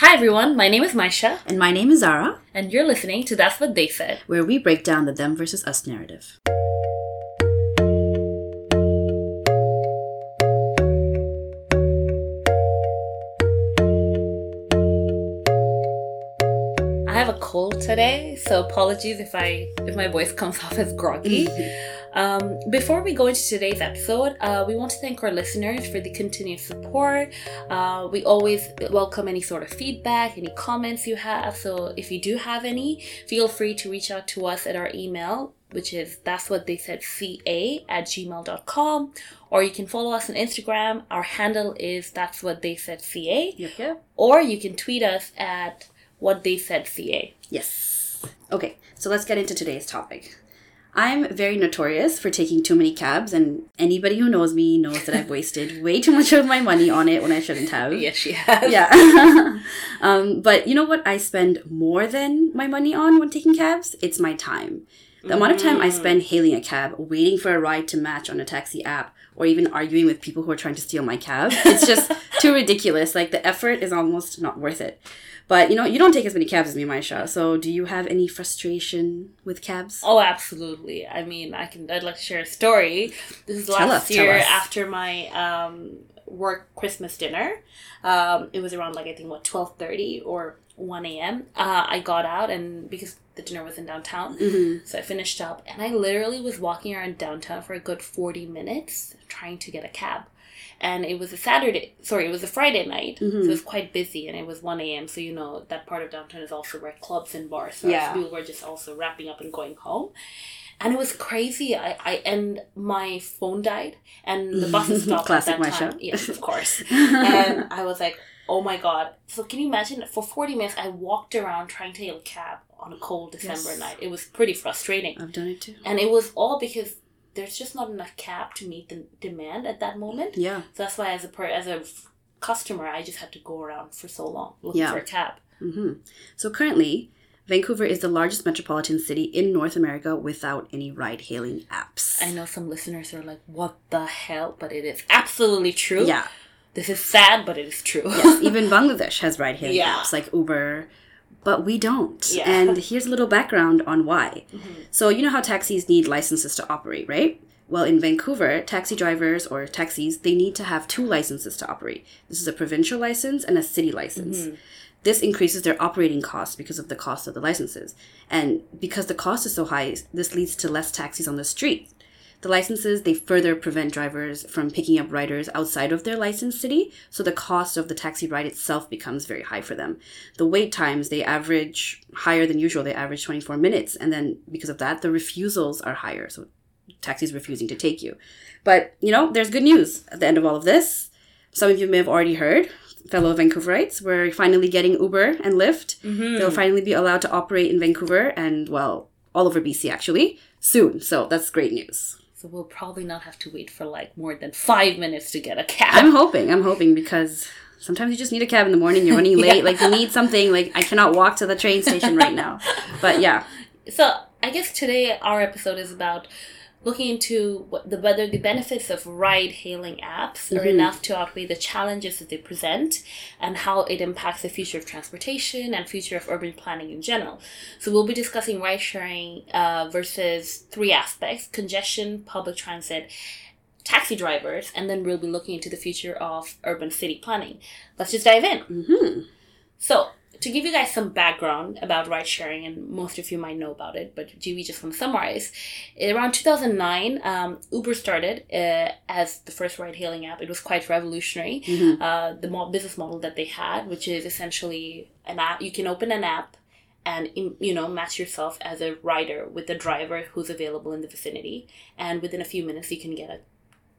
Hi everyone, my name is Maisha, And my name is Zara, and you're listening to That's What They Said. where we break down the them versus us narrative. I have a cold today, so apologies if I if my voice comes off as groggy. Um, before we go into today's episode, uh, we want to thank our listeners for the continued support. Uh, we always welcome any sort of feedback, any comments you have. So if you do have any, feel free to reach out to us at our email, which is that's what they said ca at gmail.com, or you can follow us on Instagram. Our handle is that's what they said ca, yep. or you can tweet us at what they said ca. Yes. Okay, so let's get into today's topic. I'm very notorious for taking too many cabs, and anybody who knows me knows that I've wasted way too much of my money on it when I shouldn't have. Yes, she has. Yeah. um, but you know what I spend more than my money on when taking cabs? It's my time. The amount of time I spend hailing a cab, waiting for a ride to match on a taxi app, or even arguing with people who are trying to steal my cab, it's just too ridiculous. Like the effort is almost not worth it. But you know, you don't take as many cabs as me, Maisha. So do you have any frustration with cabs? Oh, absolutely. I mean, I can. I'd like to share a story. This is last us, year after my um, work Christmas dinner. Um, it was around like I think what twelve thirty or one a.m. Uh, I got out and because the dinner was in downtown, Mm-hmm. so I finished up and I literally was walking around downtown for a good forty minutes trying to get a cab. And it was a Saturday, sorry, it was a Friday night, so Mhm. it was quite busy, and it was one a.m. So you know that part of downtown is also where clubs and bars. So Yeah. people were just also wrapping up and going home and it was crazy. I, I and my phone died, and the bus stopped Classic at that Maisha. time. Yes, of course. and I was like, "Oh my god!" So can you imagine? For forty minutes, I walked around trying to hail a cab on a cold December Yes. night. It was pretty frustrating, I've done it too. and it was all because there's just not enough cab to meet the demand at that moment. Yeah. So that's why, as a per, as a customer, I just had to go around for so long looking Yeah. for a cab. hmm So currently, Vancouver is the largest metropolitan city in North America without any ride hailing apps. I know some listeners are like, "What the hell?" But it is absolutely true. Yeah. This is sad, but it is true. Yes, even Bangladesh has ride hailing Yeah. apps like Uber, but we don't. Yeah. And here's a little background on why. Mhm. So, you know how taxis need licenses to operate, right? Well, in Vancouver, taxi drivers or taxis, they need to have two licenses to operate. This is a provincial license and a city license. Mhm. This increases their operating costs because of the cost of the licenses. And because the cost is so high, this leads to less taxis on the street. The licenses, they further prevent drivers from picking up riders outside of their licensed city, so the cost of the taxi ride itself becomes very high for them. The wait times, they average higher than usual. They average 24 minutes. And then because of that, the refusals are higher. So taxis refusing to take you. But, you know, there's good news at the end of all of this. Some of you may have already heard, fellow Vancouverites, we're finally getting Uber and Lyft. Mhm. They'll finally be allowed to operate in Vancouver and, well, all over BC actually, soon. So that's great news. So we'll probably not have to wait for like more than five minutes to get a cab. I'm hoping, I'm hoping because sometimes you just need a cab in the morning, you're running late, Yeah. like you need something, like I cannot walk to the train station right now. But yeah, so I guess today our episode is about looking into what the whether the benefits of ride hailing apps are Mhm. enough to outweigh the challenges that they present and how it impacts the future of transportation and future of urban planning in general. So we'll be discussing ride sharing uh, versus three aspects congestion, public transit, taxi drivers, and then we'll be looking into the future of urban city planning. Let's just dive in. hmm So, to give you guys some background about ride sharing, and most of you might know about it, but GB just want to summarize. Around 2009, um, Uber started uh, as the first ride hailing app. It was quite revolutionary. hmm Uh, the mo- business model that they had, which is essentially an app, you can open an app and you know match yourself as a rider with a driver who's available in the vicinity and within a few minutes you can get a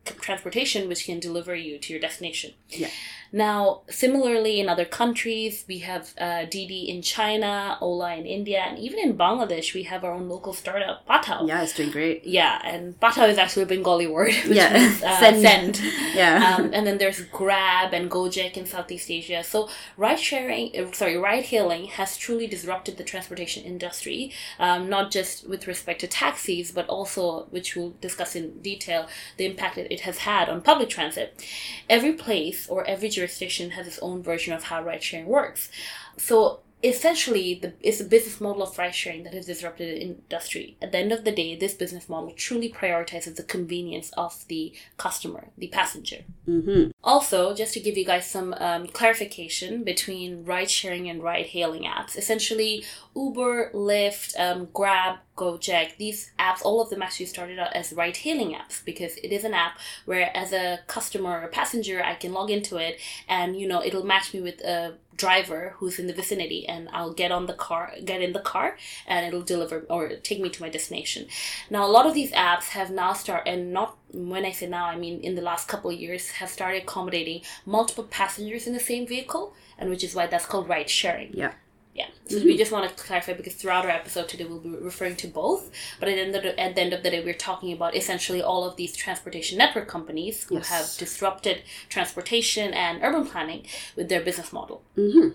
transportation which can deliver you to your destination Yeah. now similarly in other countries we have uh, Didi in China Ola in India and even in Bangladesh we have our own local startup Pathao yeah, it's doing great. yeah and Pathao is actually a Bengali word which Yeah. means uh, Send. send Yeah. um, and then there's Grab and Gojek in Southeast Asia. So ride sharing, uh, sorry, ride hailing has truly disrupted the transportation industry, um, not just with respect to taxis, but also, which we'll discuss in detail, the impact that it has had on public transit. Every place or every jurisdiction has its own version of how ride sharing works. So essentially the it's a business model of ride sharing that has disrupted the industry. At the end of the day, this business model truly prioritizes the convenience of the customer, the passenger. Mm-hmm. Also, just to give you guys some um, clarification between ride sharing and ride hailing apps, essentially Uber, Lyft, um, Grab, Gojek, these apps, all of them actually started out as ride hailing apps because it is an app where, as a customer or passenger, I can log into it and you know it'll match me with a driver who's in the vicinity and I'll get on the car get in the car and it'll deliver or take me to my destination. Now a lot of these apps have now start and not when I say now I mean in the last couple of years have started accommodating multiple passengers in the same vehicle and which is why that's called ride sharing. Yeah. Yeah. So we just want to clarify because throughout our episode today we'll be referring to both. But at the end of the, at the, end of the day, we're talking about essentially all of these transportation network companies who Yes. have disrupted transportation and urban planning with their business model. Mm-hmm.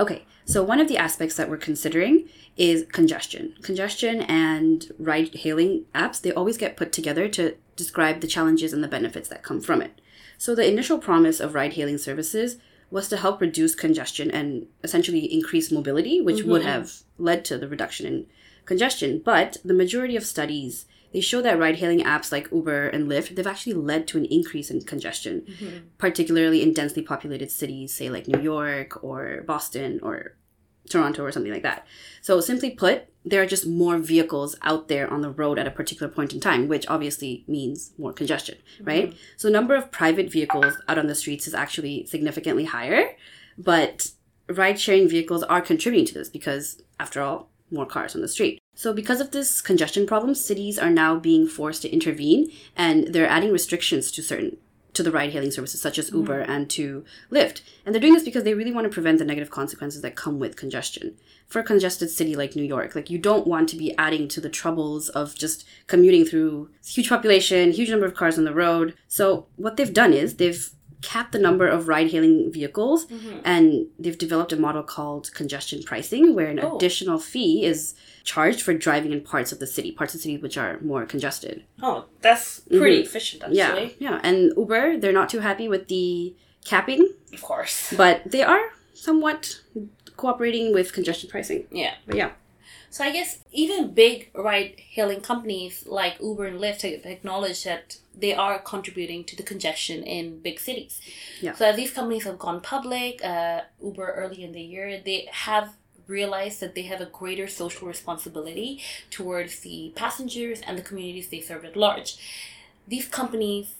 Okay, so one of the aspects that we're considering is congestion. Congestion and ride hailing apps, they always get put together to describe the challenges and the benefits that come from it. So the initial promise of ride hailing services was to help reduce congestion and essentially increase mobility, which would Mhm. have led to the reduction in congestion. But the majority of studies they show that ride hailing apps like Uber and Lyft, they've actually led to an increase in congestion particularly in densely populated cities, say like New York or Boston or Toronto or something like that. So, simply put, there are just more vehicles out there on the road at a particular point in time, which obviously means more congestion, mm-hmm. right? So, the number of private vehicles out on the streets is actually significantly higher, but ride sharing vehicles are contributing to this because, after all, more cars on the street. So, because of this congestion problem, cities are now being forced to intervene and they're adding restrictions to certain to the ride hailing services such as Uber mm-hmm. and to Lyft. And they're doing this because they really want to prevent the negative consequences that come with congestion. For a congested city like New York, like you don't want to be adding to the troubles of just commuting through huge population, huge number of cars on the road. So what they've done is they've capped the number of ride hailing vehicles and they've developed a model called congestion pricing where an Oh. additional fee is charged for driving in parts of the city, parts of the city which are more congested. Oh, that's pretty Mhm. efficient Yeah, actually. yeah. And Uber, they're not too happy with the capping, Of course. but they are somewhat cooperating with congestion pricing. Yeah. But yeah, So I guess even big ride hailing companies like Uber and Lyft have acknowledged that they are contributing to the congestion in big cities. Yeah. So as these companies have gone public, uh, Uber early in the year, they have realized that they have a greater social responsibility towards the passengers and the communities they serve at large. These companies,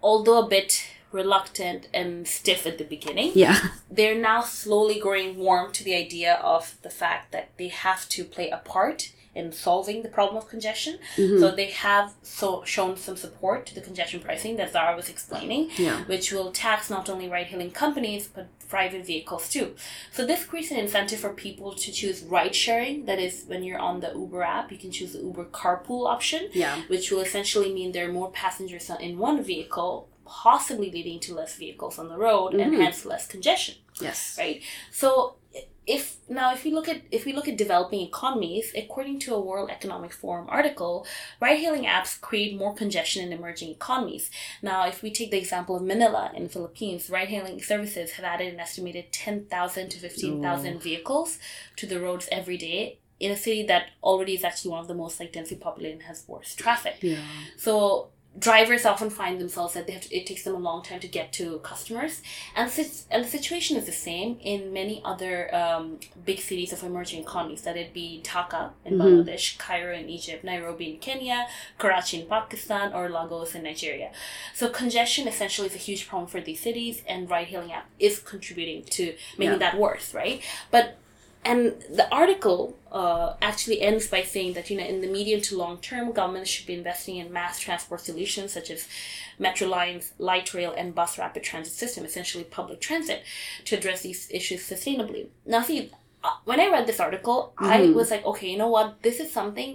although a bit reluctant and stiff at the beginning, yeah, they're now slowly growing warm to the idea of the fact that they have to play a part in solving the problem of congestion. Mhm. So they have so shown some support to the congestion pricing that Zara was explaining, yeah, which will tax not only ride-hailing companies but private vehicles too. So this creates an incentive for people to choose ride sharing. That is, when you're on the Uber app, you can choose the Uber carpool option yeah, which will essentially mean there are more passengers in one vehicle, possibly leading to less vehicles on the road and Mhm. hence less congestion, yes, right? So if now if we look at if we look at developing economies, according to a World Economic Forum article, ride-hailing apps create more congestion in emerging economies. Now, if we take the example of Manila in the Philippines, ride-hailing services have added an estimated ten thousand to fifteen thousand vehicles to the roads every day. In a city that already is actually one of the most like densely populated and has worse traffic. yeah, So drivers often find themselves that they have to, it takes them a long time to get to customers, and and the situation is the same in many other um, big cities of emerging economies. That it be Dhaka in Mhm. Bangladesh, Cairo in Egypt, Nairobi in Kenya, Karachi in Pakistan, or Lagos in Nigeria. So congestion essentially is a huge problem for these cities, and ride-hailing app is contributing to making Yeah. that worse, right? But and the article uh, actually ends by saying that you know in the medium to long term, governments should be investing in mass transport solutions such as metro lines, light rail, and bus rapid transit system, essentially public transit, to address these issues sustainably. Now, see, uh, when I read this article, I Mhm. was like, okay, you know what? This is something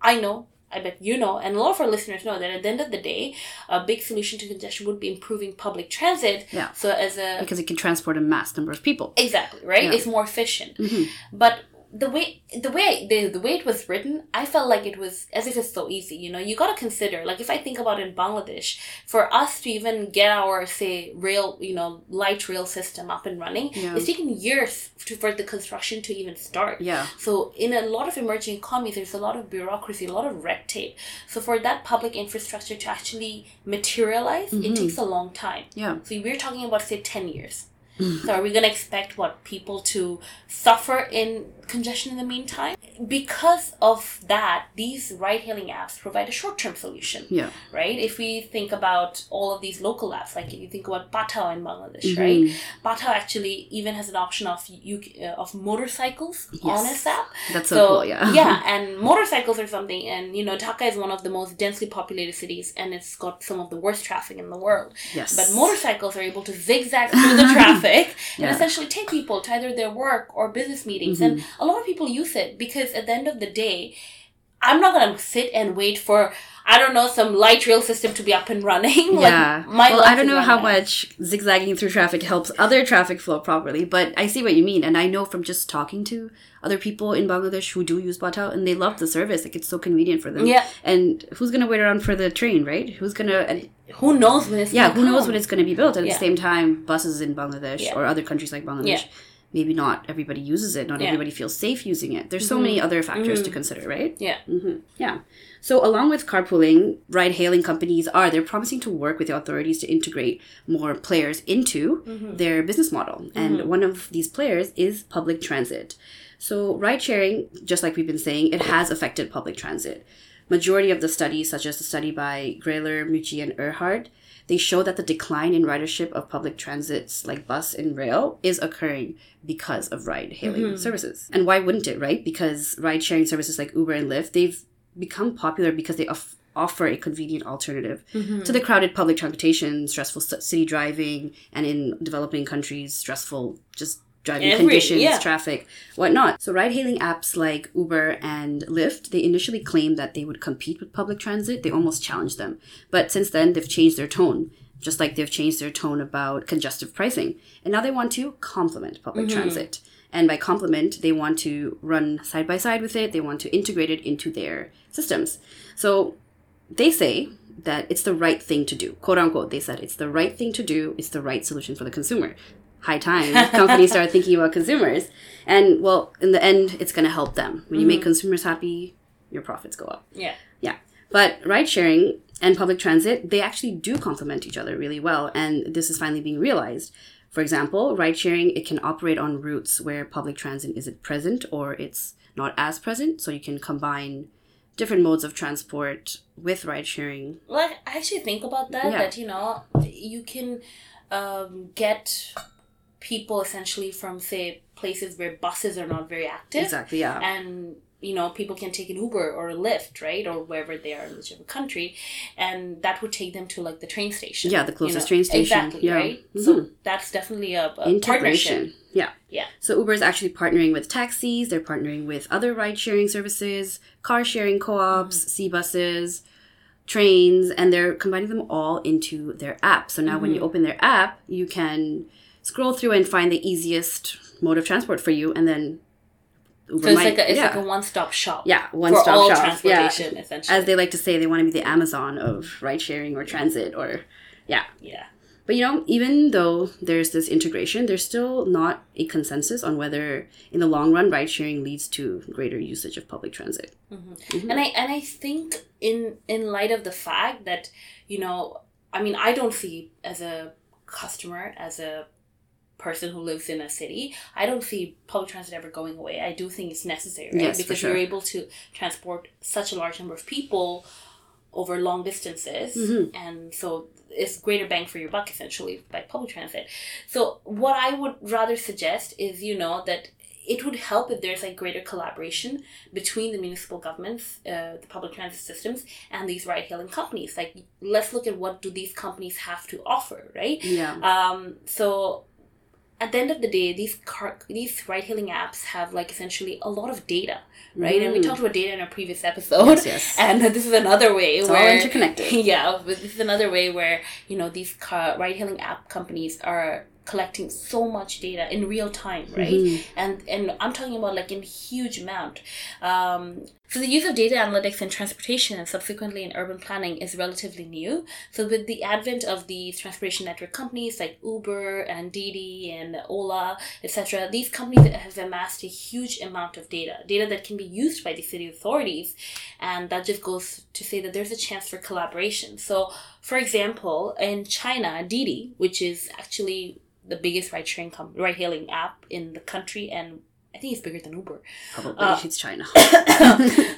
I know. I bet you know, and a lot of our listeners know that at the end of the day, a big solution to congestion would be improving public transit. Yeah. So as a because it can transport a mass number of people. Exactly, right? Yeah. It's more efficient. Mhm. But the way the way the, the way it was written i felt like it was as if it's so easy you know you got to consider like if i think about in bangladesh for us to even get our say rail you know light rail system up and running Yeah. it's taken years to, for the construction to even start Yeah. so in a lot of emerging economies there's a lot of bureaucracy a lot of red tape so for that public infrastructure to actually materialize it Mhm. takes a long time Yeah. so we're talking about say 10 years. So are we going to expect what people to suffer in congestion in the meantime? Because of that, these ride-hailing apps provide a short-term solution, Yeah. right? If we think about all of these local apps, like if you think about Pathao in Bangladesh, Mhm. right? Pathao actually even has an option of you uh, of motorcycles on Yes. its app. That's so, cool. Yeah. yeah, and motorcycles are something, and you know, Dhaka is one of the most densely populated cities, and it's got some of the worst traffic in the world. yes. But motorcycles are able to zigzag through the traffic and essentially take people to either their work or business meetings. And a lot of people use it because at the end of the day, I'm not gonna sit and wait for I don't know some light rail system to be up and running. Like, yeah. my well, I don't know how out. much zigzagging through traffic helps other traffic flow properly, but I see what you mean. And I know from just talking to other people in Bangladesh who do use Pathao and they love the service. Like it's so convenient for them. Yeah. And who's going to wait around for the train, right? Who's going to, and Who knows when it's yeah, gonna who knows when it's going to be built? At Yeah. the same time, buses in Bangladesh Yeah. or other countries like Bangladesh, Yeah. Maybe not everybody uses it. Not Yeah. everybody feels safe using it. There's so mm-hmm. many other factors to mm-hmm. consider, right? Yeah. hmm Yeah. So along with carpooling, ride-hailing companies are they're promising to work with the authorities to integrate more players into mm-hmm. their business model, and one of these players is public transit. So ride-sharing, just like we've been saying, it has affected public transit. Majority of the studies, such as the study by Graehler, Mucci, and Erhardt, they show that the decline in ridership of public transits like bus and rail is occurring because of ride hailing mm-hmm. services. And why wouldn't it, right? Because ride sharing services like Uber and Lyft, they've become popular because they off- offer a convenient alternative mm-hmm. to the crowded public transportation, stressful city driving, and in developing countries, stressful just driving Every- conditions, yeah. traffic, whatnot. So ride hailing apps like Uber and Lyft, they initially claimed that they would compete with public transit. They almost challenged them. But since then, they've changed their tone, just like they've changed their tone about congestive pricing. And now they want to complement public mm-hmm. transit. And by complement, they want to run side by side with it. They want to integrate it into their systems. So they say that it's the right thing to do. Quote unquote, they said it's the right thing to do. It's the right solution for the consumer. High time companies start thinking about consumers. And well, in the end, it's going to help them. When you make consumers happy, your profits go up. Yeah. Yeah. But ride sharing and public transit, they actually do complement each other really well. And this is finally being realized. For example, ride sharing, it can operate on routes where public transit isn't present or it's not as present. So you can combine different modes of transport with ride sharing. Well, I I actually think about that. Yeah. That you know, you can um, get people essentially from say places where buses are not very active, Exactly, yeah. and you know people can take an Uber or a Lyft, right, or wherever they are in whichever country, and that would take them to like the train station. Yeah, the you closest know. train station. Exactly, Yeah. right. Mhm. So that's definitely a, a partnership. Integration. Yeah. Yeah. So Uber is actually partnering with taxis, they're partnering with other ride sharing services, car sharing co ops, Mm-hmm. C buses, trains, and they're combining them all into their app. So now when Mm-hmm. you open their app, you can scroll through and find the easiest mode of transport for you, and then Uber So it's might, like a, it's yeah. like a one stop shop. yeah, one for stop all shop. Yeah. transportation, essentially. As they like to say, they want to be the Amazon of ride sharing or transit or yeah. yeah. But you know, even though there's this integration, there's still not a consensus on whether, in the long run, ride sharing leads to greater usage of public transit. Mm-hmm. Mm-hmm. and I and I think in in light of the fact that you know I mean I don't see as a customer as a person who lives in a city I don't see public transit ever going away I do think it's necessary right Yes, because sure. you're able to transport such a large number of people over long distances Mhm. and so it's greater bang for your buck essentially by public transit so what I would rather suggest is you know that it would help if there's like greater collaboration between the municipal governments, uh, the public transit systems, and these ride-hailing companies. Like, let's look at what do these companies have to offer, right? Yeah. Um, so at the end of the day, these car these ride-hailing apps have like essentially a lot of data, right? And we Mm. talked about data in a previous episode. Yes, yes. And this is another way It's all interconnected. yeah, this is another way where you know these car ride-hailing app companies are collecting so much data in real time, right? And and I'm talking about like in huge amount. Um, so the use of data analytics in transportation and subsequently in urban planning is relatively new. So with the advent of these transportation network companies like Uber and Didi and Ola, etc., these companies have amassed a huge amount of data, data that can be used by the city authorities, and that just goes to say that there's a chance for collaboration. So, for example, in China, Didi, which is actually the biggest ride sharing com- ride hailing app in the country and I think it's bigger than Uber. Probably Uh, it's China.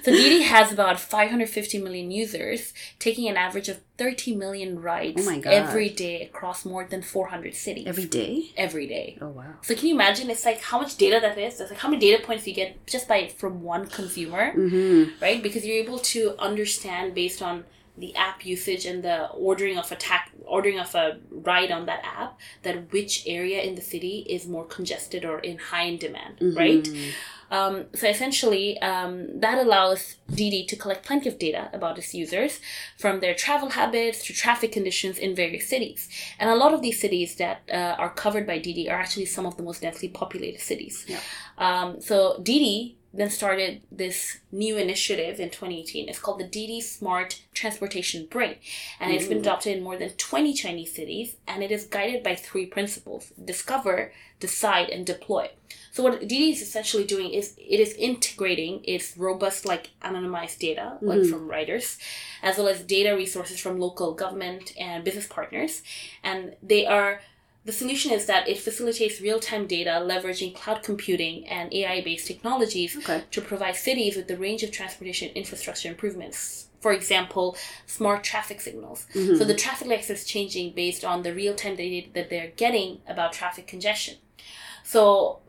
So Didi has about 550 million users, taking an average of 30 million rides Oh every day across more than 400 cities. Every day? Every day. Oh wow. So can you imagine? It's like how much data that is. It's like how many data points you get just by from one consumer, Mm-hmm. right? Because you're able to understand based on the app usage and the ordering of a tac- ordering of a ride on that app that which area in the city is more congested or in high in demand, right? Mm-hmm. Um, so essentially, um, that allows Didi to collect plenty of data about its users from their travel habits to traffic conditions in various cities. And a lot of these cities that uh, are covered by Didi are actually some of the most densely populated cities. Yeah. Um, so Didi then started this new initiative in 2018. It's called the Didi Smart Transportation Brain, and it's been adopted in more than 20 Chinese cities, and it is guided by three principles: discover, decide, and deploy. So what Didi is essentially doing is it is integrating its robust like anonymized data like mm-hmm. from riders, as well as data resources from local government and business partners, and they are the solution is that it facilitates real-time data leveraging cloud computing and AI-based technologies Okay. to provide cities with the range of transportation infrastructure improvements. For example, smart traffic signals. Mm-hmm. So the traffic lights is changing based on the real-time data that they're getting about traffic congestion. So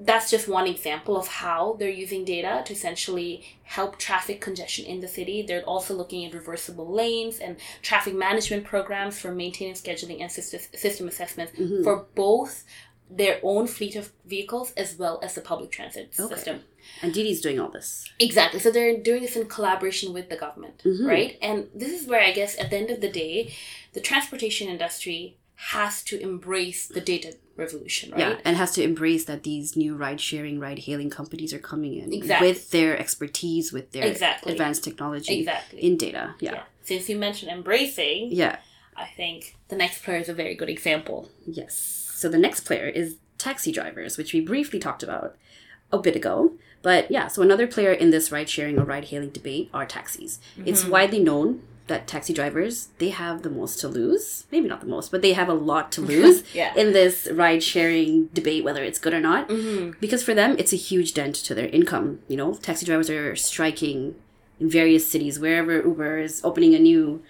that's just one example of how they're using data to essentially help traffic congestion in the city. They're also looking at reversible lanes and traffic management programs for maintenance, scheduling, and system, system assessments for both their own fleet of vehicles as well as the public transit Okay. system. And Didi's doing all this. Exactly. So they're doing this in collaboration with the government, Mhm. right? And this is where I guess at the end of the day, the transportation industry has to embrace the data revolution, right? Yeah, and has to embrace that these new ride sharing, ride hailing companies are coming in Exactly. with their expertise, with their Exactly. advanced technology Exactly. in data. Yeah. Since you mentioned embracing, Yeah. I think the next player is a very good example. Yes. So the next player is taxi drivers, which we briefly talked about a bit ago. But yeah, so another player in this ride sharing or ride hailing debate are taxis. It's Mm-hmm. widely known that taxi drivers they have the most to lose maybe not the most but they have a lot to lose Yeah. in this ride sharing debate whether it's good or not Mm-hmm. because for them it's a huge dent to their income you know taxi drivers are striking in various cities wherever uber is opening a new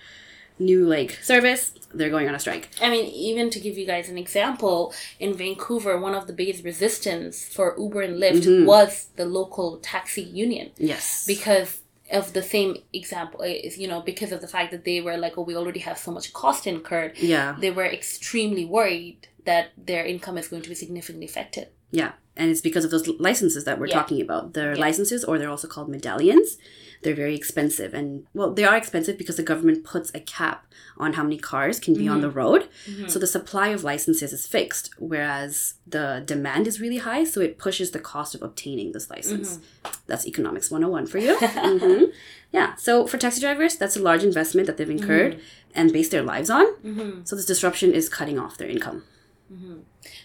new like service they're going on a strike I mean, even to give you guys an example, in Vancouver, one of the biggest resistance for Uber and Lyft Mm-hmm. was the local taxi union. yes because of the same example eh, is you know because of the fact that they were like oh we already have so much cost incurred yeah they were extremely worried that their income is going to be significantly affected Yeah, and it's because of those licenses that we're Yeah. talking about. They're Yeah. licenses, or they're also called medallions. They're very expensive, and well, they are expensive because the government puts a cap on how many cars can be on mm-hmm. the road. Mm-hmm. So the supply of licenses is fixed, whereas the demand is really high. So it pushes the cost of obtaining this license. Mm-hmm. That's economics 101 for you. hmm Yeah. So for taxi drivers, that's a large investment that they've incurred and based their lives on. So this disruption is cutting off their income.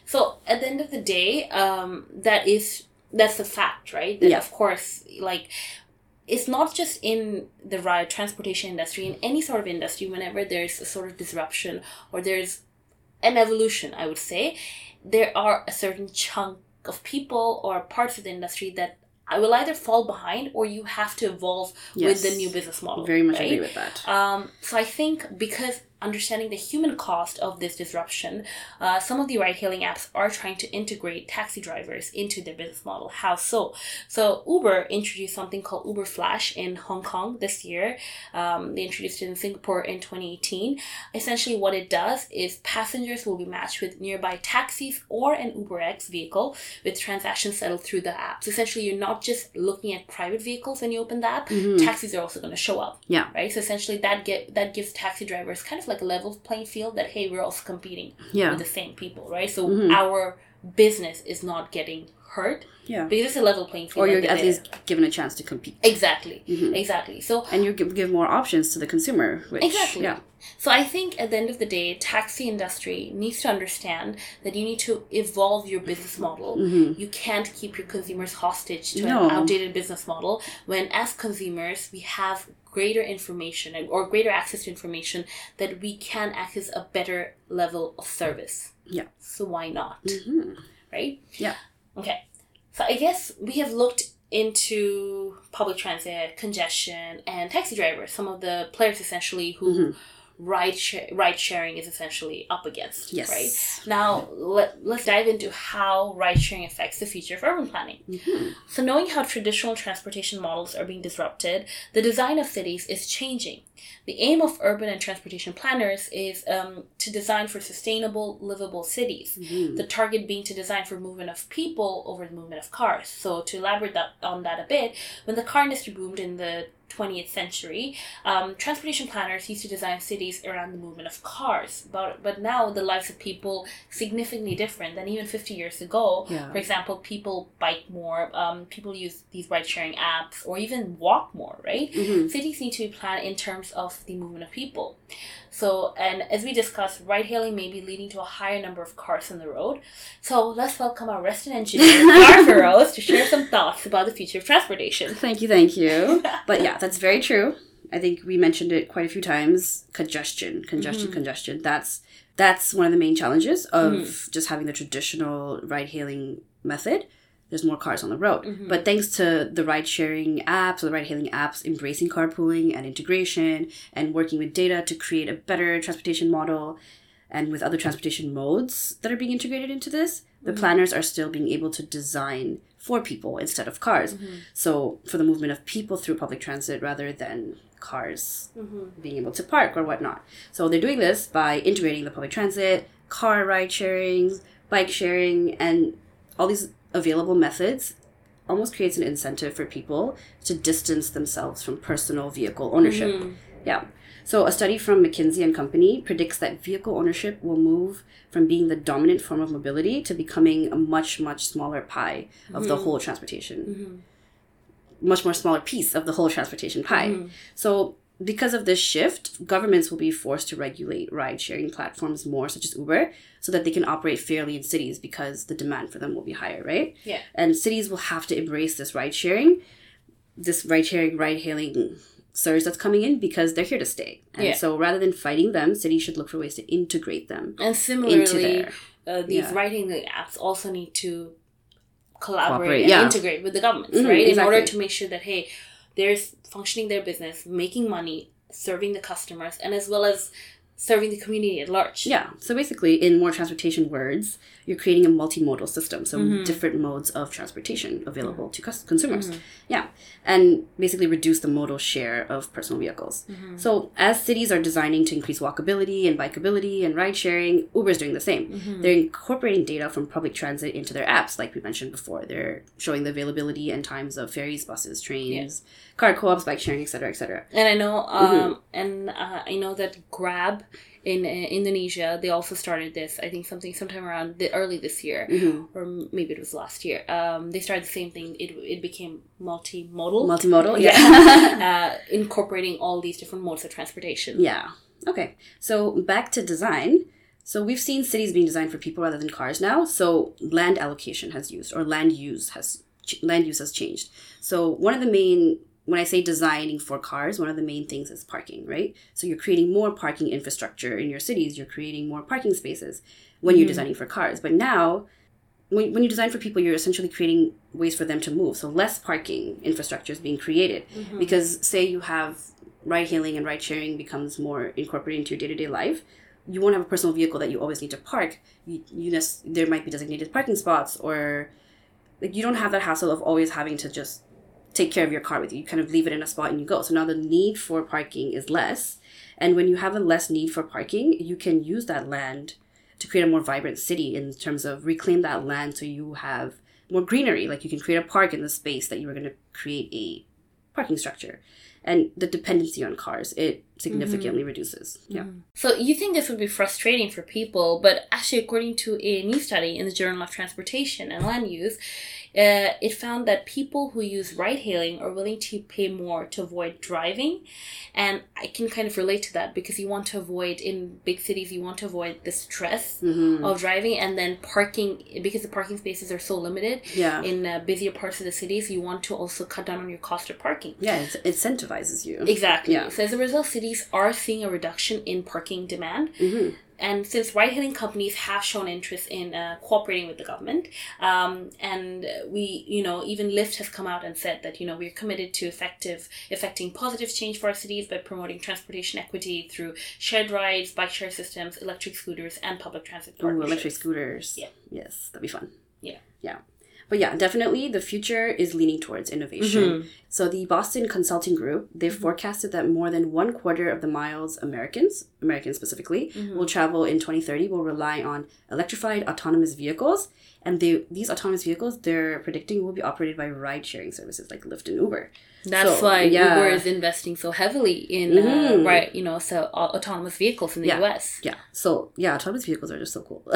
so at the end of the day um that is that's a fact right that Yeah. of course like it's not just in the ride transportation industry in any sort of industry whenever there's a sort of disruption or there's an evolution i would say there are a certain chunk of people or parts of the industry that I will either fall behind or you have to evolve with the new business model. I very much right? agree with that. Um, so I think because understanding the human cost of this disruption, uh, some of the ride-hailing apps are trying to integrate taxi drivers into their business model. How so? So Uber introduced something called Uber Flash in Hong Kong this year. Um, they introduced it in Singapore in 2018. Essentially, what it does is passengers will be matched with nearby taxis or an UberX vehicle with transactions settled through the app. So essentially, you're not just looking at private vehicles when you open the app. Taxis are also going to show up Yeah. right? So essentially, that get that gives taxi drivers kind of like like a level playing field that hey, we're also competing Yeah. with the same people, right? So Mhm. our business is not getting hurt Yeah. because it's a level playing field. Or you're at least given a chance to compete. exactly, Mhm. exactly. So And you give, give more options to the consumer, which Exactly. yeah, So I think at the end of the day, taxi industry needs to understand that you need to evolve your business model. Mhm. You can't keep your consumers hostage to No. an outdated business model when as consumers we have greater information or greater access to information that we can access a better level of service. Yeah. So why not? Mhm. Right? Yeah. Okay. So I guess we have looked into public transit, congestion, and taxi drivers, some of the players essentially who Mhm. Ride sh- ride sharing is essentially up against. Yes. Right. Now let, let's dive into how ride sharing affects the future of urban planning. Mhm. So knowing how traditional transportation models are being disrupted, the design of cities is changing. The aim of urban and transportation planners is um, to design for sustainable, livable cities. Mhm. The target being to design for movement of people over the movement of cars. So to elaborate that, on that a bit, when the car industry boomed in the 20th century, um, transportation planners used to design cities around the movement of cars. But but now the lives of people significantly different than even 50 years ago. Yeah. For example, people bike more, um, people use these ride sharing apps, or even walk more. Right? Mhm. cities need to be planned in terms of the movement of people. So, and as we discussed, ride hailing may be leading to a higher number of cars on the road. So, let's welcome our resident engineer, Rose, to share some thoughts about the future of transportation. Thank you, thank you. but yeah, that's very true. I think we mentioned it quite a few times. Congestion, congestion, Mhm. congestion. That's that's one of the main challenges of Mhm. just having the traditional ride hailing method. There's more cars on the road. Mhm. But thanks to the ride sharing apps or the ride hailing apps embracing carpooling and integration and working with data to create a better transportation model and with other transportation modes that are being integrated into this, the Mhm. planners are still being able to design for people instead of cars. Mhm. So for the movement of people through public transit rather than cars Mhm. being able to park or whatnot. So they're doing this by integrating the public transit, car ride sharing, bike sharing, and all these available methods almost creates an incentive for people to distance themselves from personal vehicle ownership. Mhm. Yeah. So a study from McKinsey and Company predicts that vehicle ownership will move from being the dominant form of mobility to becoming a much much smaller pie of the Mhm. whole transportation Mhm. much more smaller piece of the whole transportation pie. Mhm. So because of this shift, governments will be forced to regulate ride sharing platforms more, such as Uber, so that they can operate fairly in cities because the demand for them will be higher, right? Yeah. And cities will have to embrace this ride sharing, this ride sharing, ride hailing surge that's coming in because they're here to stay. And Yeah. so rather than fighting them, cities should look for ways to integrate them And similarly, uh, these Yeah. writing apps also need to collaborate Cooperate, and yeah. integrate with the governments, Mhm, right? In order to make sure that hey, there's functioning their business, making money, serving the customers, and as well as serving the community at large. Yeah. So basically, in more transportation words, you're creating a multimodal system. So Mhm. different modes of transportation available to cus- consumers. Mhm. Yeah. And basically reduce the modal share of personal vehicles. Mhm. So as cities are designing to increase walkability and bikeability and ride sharing, Uber's doing the same. Mhm. They're incorporating data from public transit into their apps, like we mentioned before. They're showing the availability and times of ferries, buses, trains, car co-ops, bike sharing, etc., etc. And I know, Mm-hmm. um, and uh, I know that Grab in uh, Indonesia, they also started this. I think something sometime around the early this year, Mm-hmm. or maybe it was last year. Um, they started the same thing. It it became multimodal. Multimodal, yeah, uh, incorporating all these different modes of transportation. Yeah. Okay. So back to design. So we've seen cities being designed for people rather than cars now. So land allocation has used or land use has land use has changed. So one of the main when I say designing for cars, one of the main things is parking, right? So you're creating more parking infrastructure in your cities. You're creating more parking spaces when you're Mhm. designing for cars. But now, when, when you design for people, you're essentially creating ways for them to move. So less parking infrastructure is being created Mhm. because say you have ride hailing and ride sharing becomes more incorporated into your day-to-day life you won't have a personal vehicle that you always need to park you, you nes- there might be designated parking spots or like you don't have that hassle of always having to just take care of your car with you. You kind of leave it in a spot and you go. So now the need for parking is less. And when you have a less need for parking you can use that land to create a more vibrant city in terms of reclaim that land so you have more greenery. Like you can create a park in the space that you were going to create a parking structure. And the dependency on cars it significantly mm-hmm. reduces. Mm-hmm. Yeah. So you think this would be frustrating for people, but actually, according to a new study in the Journal of Transportation and Land Use, uh, it found that people who use ride hailing are willing to pay more to avoid driving. And I can kind of relate to that because you want to avoid, in big cities, you want to avoid the stress Mhm. of driving and then parking, because the parking spaces are so limited Yeah. in uh, busier parts of the cities, you want to also cut down on your cost of parking. Yeah, it incentivizes you. Exactly. Yeah. So as a result, cities are seeing a reduction in parking demand. hmm And since ride hailing companies have shown interest in uh, cooperating with the government, um, and we, you know, even Lyft has come out and said that, you know, we're committed to effective, effecting positive change for our cities by promoting transportation equity through shared rides, bike share systems, electric scooters, and public transit Ooh, electric scooters. Yeah. Yes, that'd be fun. Yeah. Yeah. But yeah, definitely the future is leaning towards innovation. Mhm. So the Boston Consulting Group, they've forecasted that more than one quarter of the miles Americans, Americans specifically, Mm-hmm. will travel in 2030 will rely on electrified autonomous vehicles. And they, these autonomous vehicles, they're predicting will be operated by ride sharing services like Lyft and Uber. That's So, why yeah. Uber is investing so heavily in, uh, Mhm. right, you know, so uh, autonomous vehicles in the Yeah. US. Yeah. So yeah, autonomous vehicles are just so cool.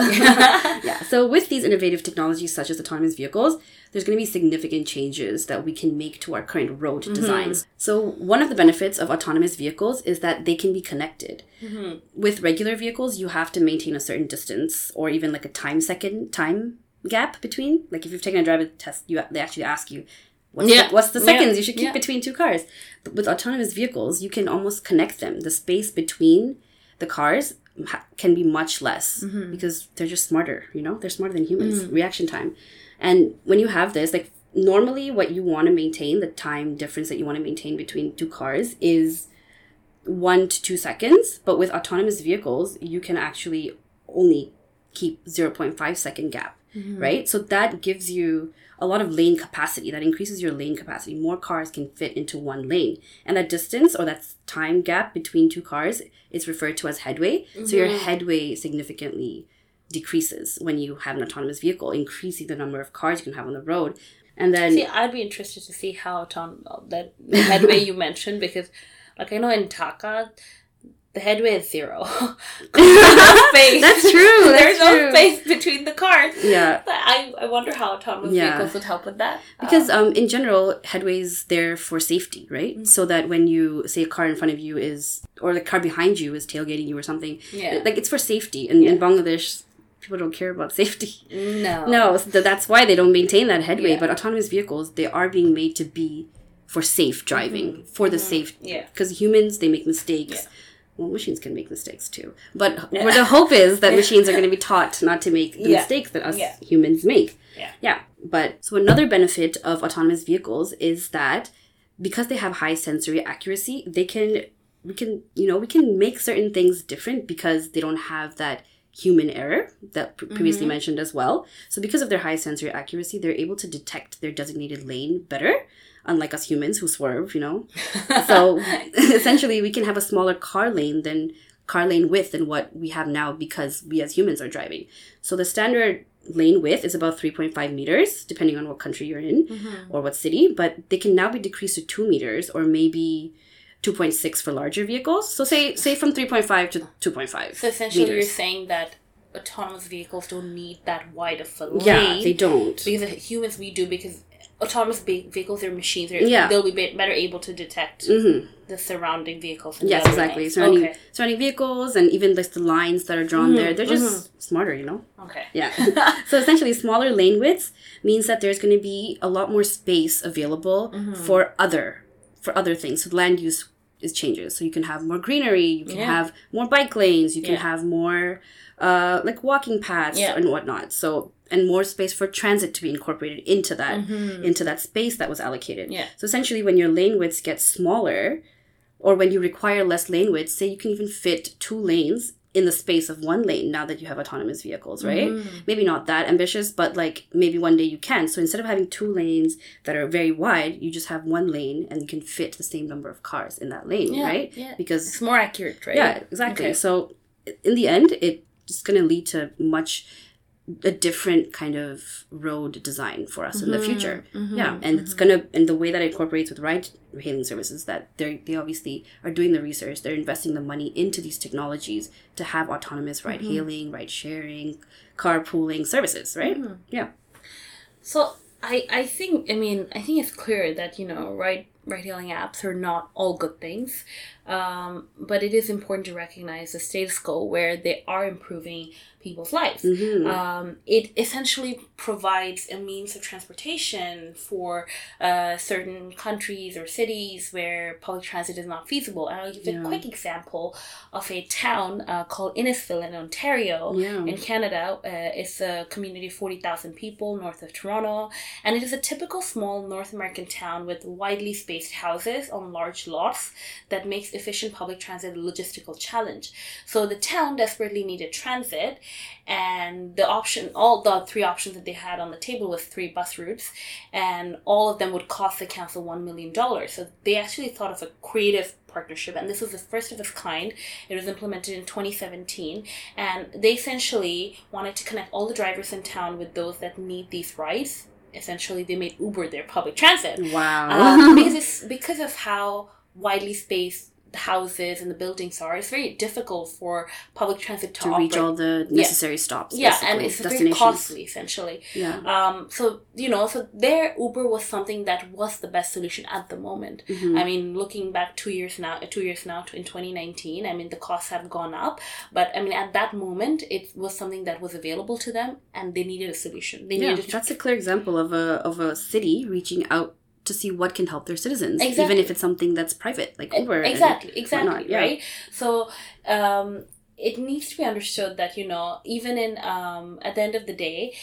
yeah. So with these innovative technologies such as autonomous vehicles, there's going to be significant changes that we can make to our current road designs. So one of the benefits of autonomous vehicles is that they can be connected. With regular vehicles, you have to maintain a certain distance or even like a time second time gap between. Like if you've taken a driver test, you they actually ask you. What's, Yeah. the, what's the Yeah. seconds you should keep Yeah. between two cars? But with autonomous vehicles, you can almost connect them. The space between the cars ha- can be much less Mm-hmm. because they're just smarter you know they're smarter than humans Mm. reaction time and when you have this like normally what you want to maintain the time difference that you want to maintain between two cars is one to two seconds. But with autonomous vehicles you can actually only keep 0.5 second gap Mm-hmm. right? So that gives you a lot of lane capacity. That increases your lane capacity. More cars can fit into one lane. And that distance or that time gap between two cars is referred to as headway. So your Mm-hmm. headway significantly decreases when you have an autonomous vehicle increasing the number of cars you can have on the road and then See, I'd be interested to see how auton- that headway you mentioned because, like, I know in Dhaka, the headway is zero. No space. That's true, that's There's no space between the cars. yeah But I, I wonder how autonomous Yeah. vehicles would help with that. because um, in general headway is there for safety right Mm-hmm. so that when you say a car in front of you is or the car behind you is tailgating you or something yeah. like it's for safety and in bangladesh people don't care about safety no. no so that's why they don't maintain that headway Yeah. but autonomous vehicles they are being made to be for safe driving for the safe Mm-hmm. Yeah. because humans they make mistakes Yeah. well machines can make mistakes too but where the hope is that machines are going to be taught not to make the Yeah. mistakes that us humans make Yeah. yeah but so another benefit of autonomous vehicles is that because they have high sensory accuracy they can we can you know we can make certain things different because they don't have that human error that pre- previously Mm-hmm. mentioned as well so because of their high sensory accuracy they're able to detect their designated lane better unlike us humans who swerve you know so essentially we can have a smaller car lane than car lane width than what we have now because we as humans are driving so the standard lane width is about 3.5 meters depending on what country you're in Mm-hmm. or what city but they can now be decreased to 2 meters or maybe 2.6 for larger vehicles so say say from 3.5 to 2.5 So essentially, meters. you're saying that autonomous vehicles don't need that wide of a lane. yeah they don't because the humans we do because autonomous ve- vehicles are machines they're, Yeah. they'll be be- better able to detect hmm the surrounding vehicles and yes exactly surrounding okay surrounding vehicles and even like the lines that are drawn there they're just smarter you know okay Yeah. so essentially, smaller lane widths means that there's going to be a lot more space available Mm-hmm. for other for other things. So land use is changes. So you can have more greenery. You can Yeah. have more bike lanes. You can Yeah. have more uh, like walking paths Yeah. and whatnot. So and more space for transit to be incorporated into that Mm-hmm. into that space that was allocated. Yeah. So essentially, when your lane widths get smaller, or when you require less lane width, say you can even fit two lanes in the space of one lane now that you have autonomous vehicles, right? Mm-hmm. Maybe not that ambitious, but like maybe one day you can. So instead of having two lanes that are very wide, you just have one lane and you can fit the same number of cars in that lane, Yeah, right? yeah. Because it's more accurate right yeah, exactly. Okay. So in the end, it's going to lead to much a different kind of road design for us in the mm-hmm. future. mhm, Yeah, and it's mm-hmm. gonna and the way that it incorporates with ride hailing services that they they obviously are doing the research. They're investing the money into these technologies to have autonomous ride mm-hmm. hailing, ride sharing, carpooling services. Right? Yeah. So I I think I mean I think it's clear that you know ride ride hailing apps are not all good things, um, but it is important to recognize the status quo where they are improving people's lives. Mhm. Um, it essentially provides a means of transportation for uh, certain countries or cities where public transit is not feasible. And I'll give Yeah. a quick example of a town uh, called Innisfil in Ontario Yeah. in Canada. Uh, it's a community of 40,000 people north of Toronto, and it is a typical small North American town with widely spaced houses on large lots that makes efficient public transit a logistical challenge. So the town desperately needed transit, and the option, all the three options that they had on the table was three bus routes, and all of them would cost the council $1 million. So they actually thought of a creative partnership, and this was the first of its kind. It was implemented in 2017, and they essentially wanted to connect all the drivers in town with those that need these rides. Essentially, they made Uber their public transit Wow. um, because it's because of how widely spaced houses and the buildings are. It's very difficult for public transit to, to reach all the necessary stops. yeah, and it's very costly essentially. Yeah. Um, so you know, so there Uber was something that was the best solution at the moment. Mhm. I mean, looking back two years now, two years now in 2019, I mean, the costs have gone up, but I mean, at that moment, it was something that was available to them, and they needed a solution. They Yeah, needed to that's a clear example of a of a city reaching out to see what can help their citizens, even if it's something that's private, like Uber. exactly exactly yeah. right so um it needs to be understood that you know even in um at the end of the day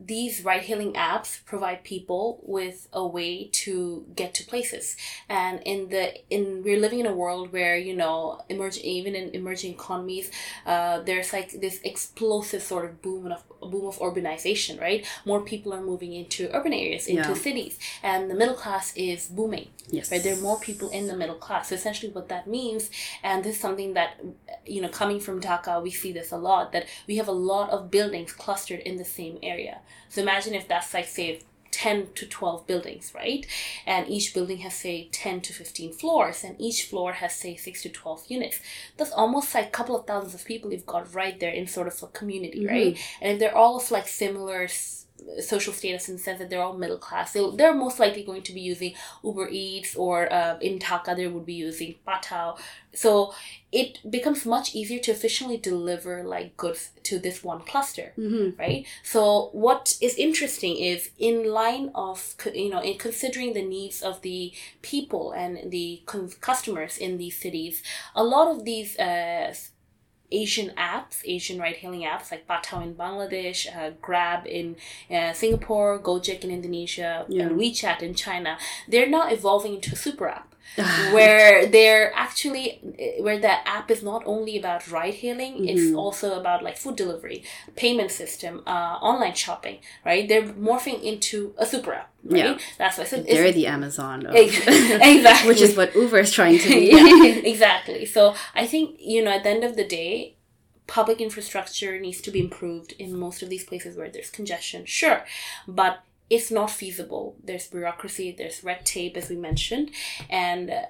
these ride hailing apps provide people with a way to get to places. And in the in we're living in a world where you know emerging even in emerging economies uh, there's like this explosive sort of boom of boom of urbanization right? More people are moving into urban areas into Yeah. cities and the middle class is booming Yes. right? There are more people in the middle class. So essentially what that means and this is something that you know coming from dhaka we see this a lot that we have a lot of buildings clustered in the same area so imagine if that's like say 10 to 12 buildings right? And each building has say 10 to 15 floors and each floor has say 6 to 12 units. That's almost like a couple of thousands of people you've got right there in sort of a community mm-hmm. right? And if they're all of like similar social status in the sense that they're all middle class. They'll, they're most likely going to be using uber eats or uh, in dhaka they would be using Pathao so it becomes much easier to efficiently deliver like goods to this one cluster hmm right? So what is interesting is in line of you know in considering the needs of the people and the customers in these cities a lot of these uh, Asian apps, Asian ride-hailing apps like Pathao in Bangladesh, uh, Grab in uh, Singapore, Gojek in Indonesia, Yeah. and WeChat in China, they're now evolving into a super app where they're actually where the app is not only about ride hailing it's Mhm. also about like food delivery payment system uh, online shopping right they're morphing into a super app right Yeah. that's why so They're it's, the Amazon. Of, exactly Which is what Uber is trying to be. yeah, exactly. So I think you know at the end of the day, public infrastructure needs to be improved in most of these places where there's congestion. Sure, but it's not feasible. There's bureaucracy, there's red tape, as we mentioned, and. Uh,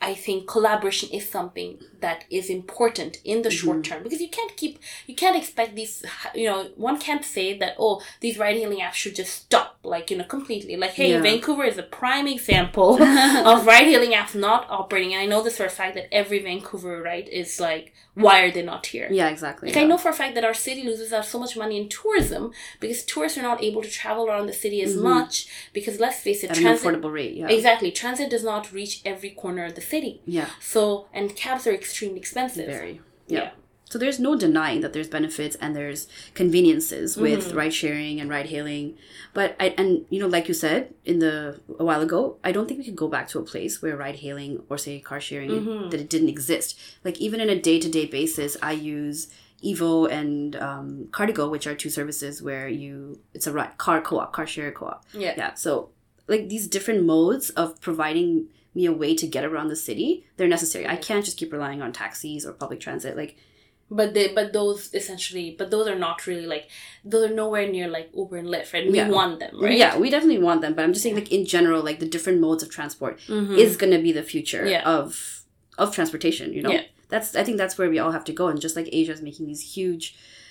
I think collaboration is something that is important in the short mm-hmm. term because you can't keep you can't expect these you know one can't say that oh these ride hailing apps should just stop like you know completely like hey Yeah. Vancouver is a prime example of ride hailing apps not operating. And I know this for a fact that every Vancouver right is like, why are they not here? Yeah, exactly. Like I know for a fact that our city loses out so much money in tourism because tourists are not able to travel around the city as mm-hmm. much because let's face it, At an affordable rate. Yeah. exactly transit does not reach every corner of the city. Yeah. So and cabs are extremely expensive. Very. Yeah. Yeah. So there's no denying that there's benefits and there's conveniences with Mm-hmm. ride sharing and ride hailing. But I and you know, like you said in the a while ago, I don't think we could go back to a place where ride hailing or say car sharing Mm-hmm. that it didn't exist. Like even in a day to day basis, I use Evo and um, Cardigo, which are two services where you it's a ride, car co-op, car share co-op. Yeah. Yeah. So like these different modes of providing me a way to get around the city, they're necessary. I can't just keep relying on taxis or public transit. Like But they, but those essentially, but those are not really like those are nowhere near like Uber and Lyft, and we Yeah. want them, right? Yeah, we definitely want them, but I'm just saying, like in general, like the different modes of transport Mhm. is going to be the future Yeah. of of transportation. You know, Yeah. that's I think that's where we all have to go, and just like Asia is making these huge,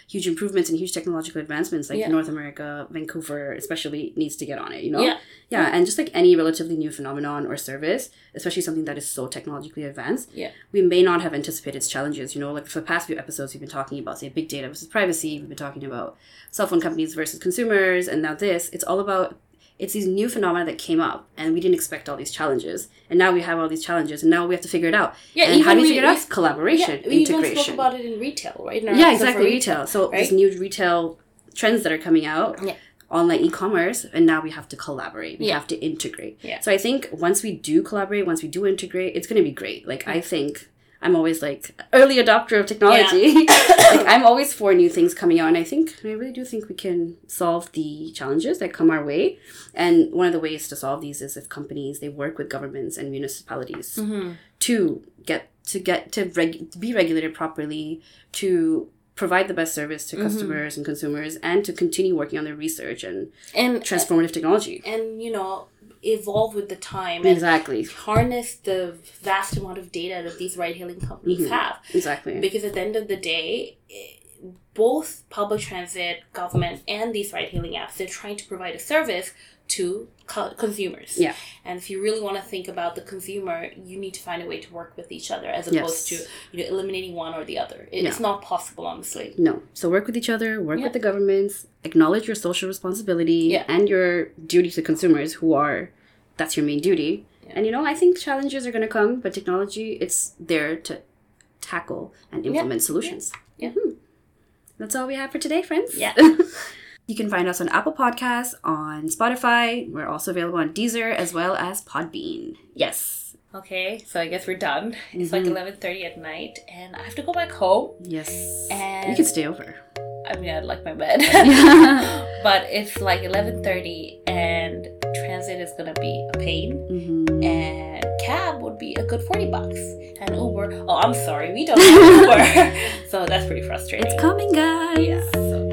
huge improvements and huge technological advancements, like Yeah. North America, Vancouver, especially needs to get on it. You know, Yeah. yeah, and just like any relatively new phenomenon or service, especially something that is so technologically advanced, Yeah. we may not have anticipated its challenges. You know, like for the past few episodes, we've been talking about say big data versus privacy. We've been talking about cell phone companies versus consumers, and now this. It's all about it's these new phenomena that came up, and we didn't expect all these challenges, and now we have all these challenges, and now we have to figure it out. Yeah, and how do we we- figure it out? Collaboration, Yeah, we even spoke about it in retail, right? In yeah, exactly. Retail. So right? these new retail trends that are coming out. Yeah. Online e-commerce, and now we have to collaborate. We Yeah. have to integrate. Yeah. So I think once we do collaborate, once we do integrate, it's going to be great. Like I think I'm always like early adopter of technology. like I'm always for new things coming out, and I think I really do think we can solve the challenges that come our way. And one of the ways to solve these is if companies they work with governments and municipalities Mm-hmm. to get to get to, reg- be regulated properly to provide the best service to Mhm. customers and consumers and to continue working on their research and And transformative technology and you know evolve with the time and exactly harness the vast amount of data that these ride-hailing companies Mhm. have. exactly Because at the end of the day, both public transit, government, and these ride-hailing apps, they're trying to provide a service to co- consumers. Yeah. And if you really want to think about the consumer, you need to find a way to work with each other as opposed Yes. to you know eliminating one or the other. It- Yeah. It's not possible, honestly. no so work with each other work Yeah. with the governments acknowledge your social responsibility Yeah. and your duty to consumers who are that's your main duty Yeah. and you know i think challenges are going to come but technology it's there to tackle and implement solutions Yeah. Mhm. that's all we have for today friends Yeah. You can find us on Apple Podcasts, on Spotify. We're also available on Deezer as well as Podbean. Yes. Okay, so I guess we're done. It's like Mhm. eleven thirty at night, and I have to go back home. Yes. And- you can stay over. I mean, I'd like my bed. but it's like 11.30 and transit is gonna be a pain hmm and cab would be a good 40 bucks and uber oh i'm sorry we don't have uber so that's pretty frustrating It's coming, guys. yeah so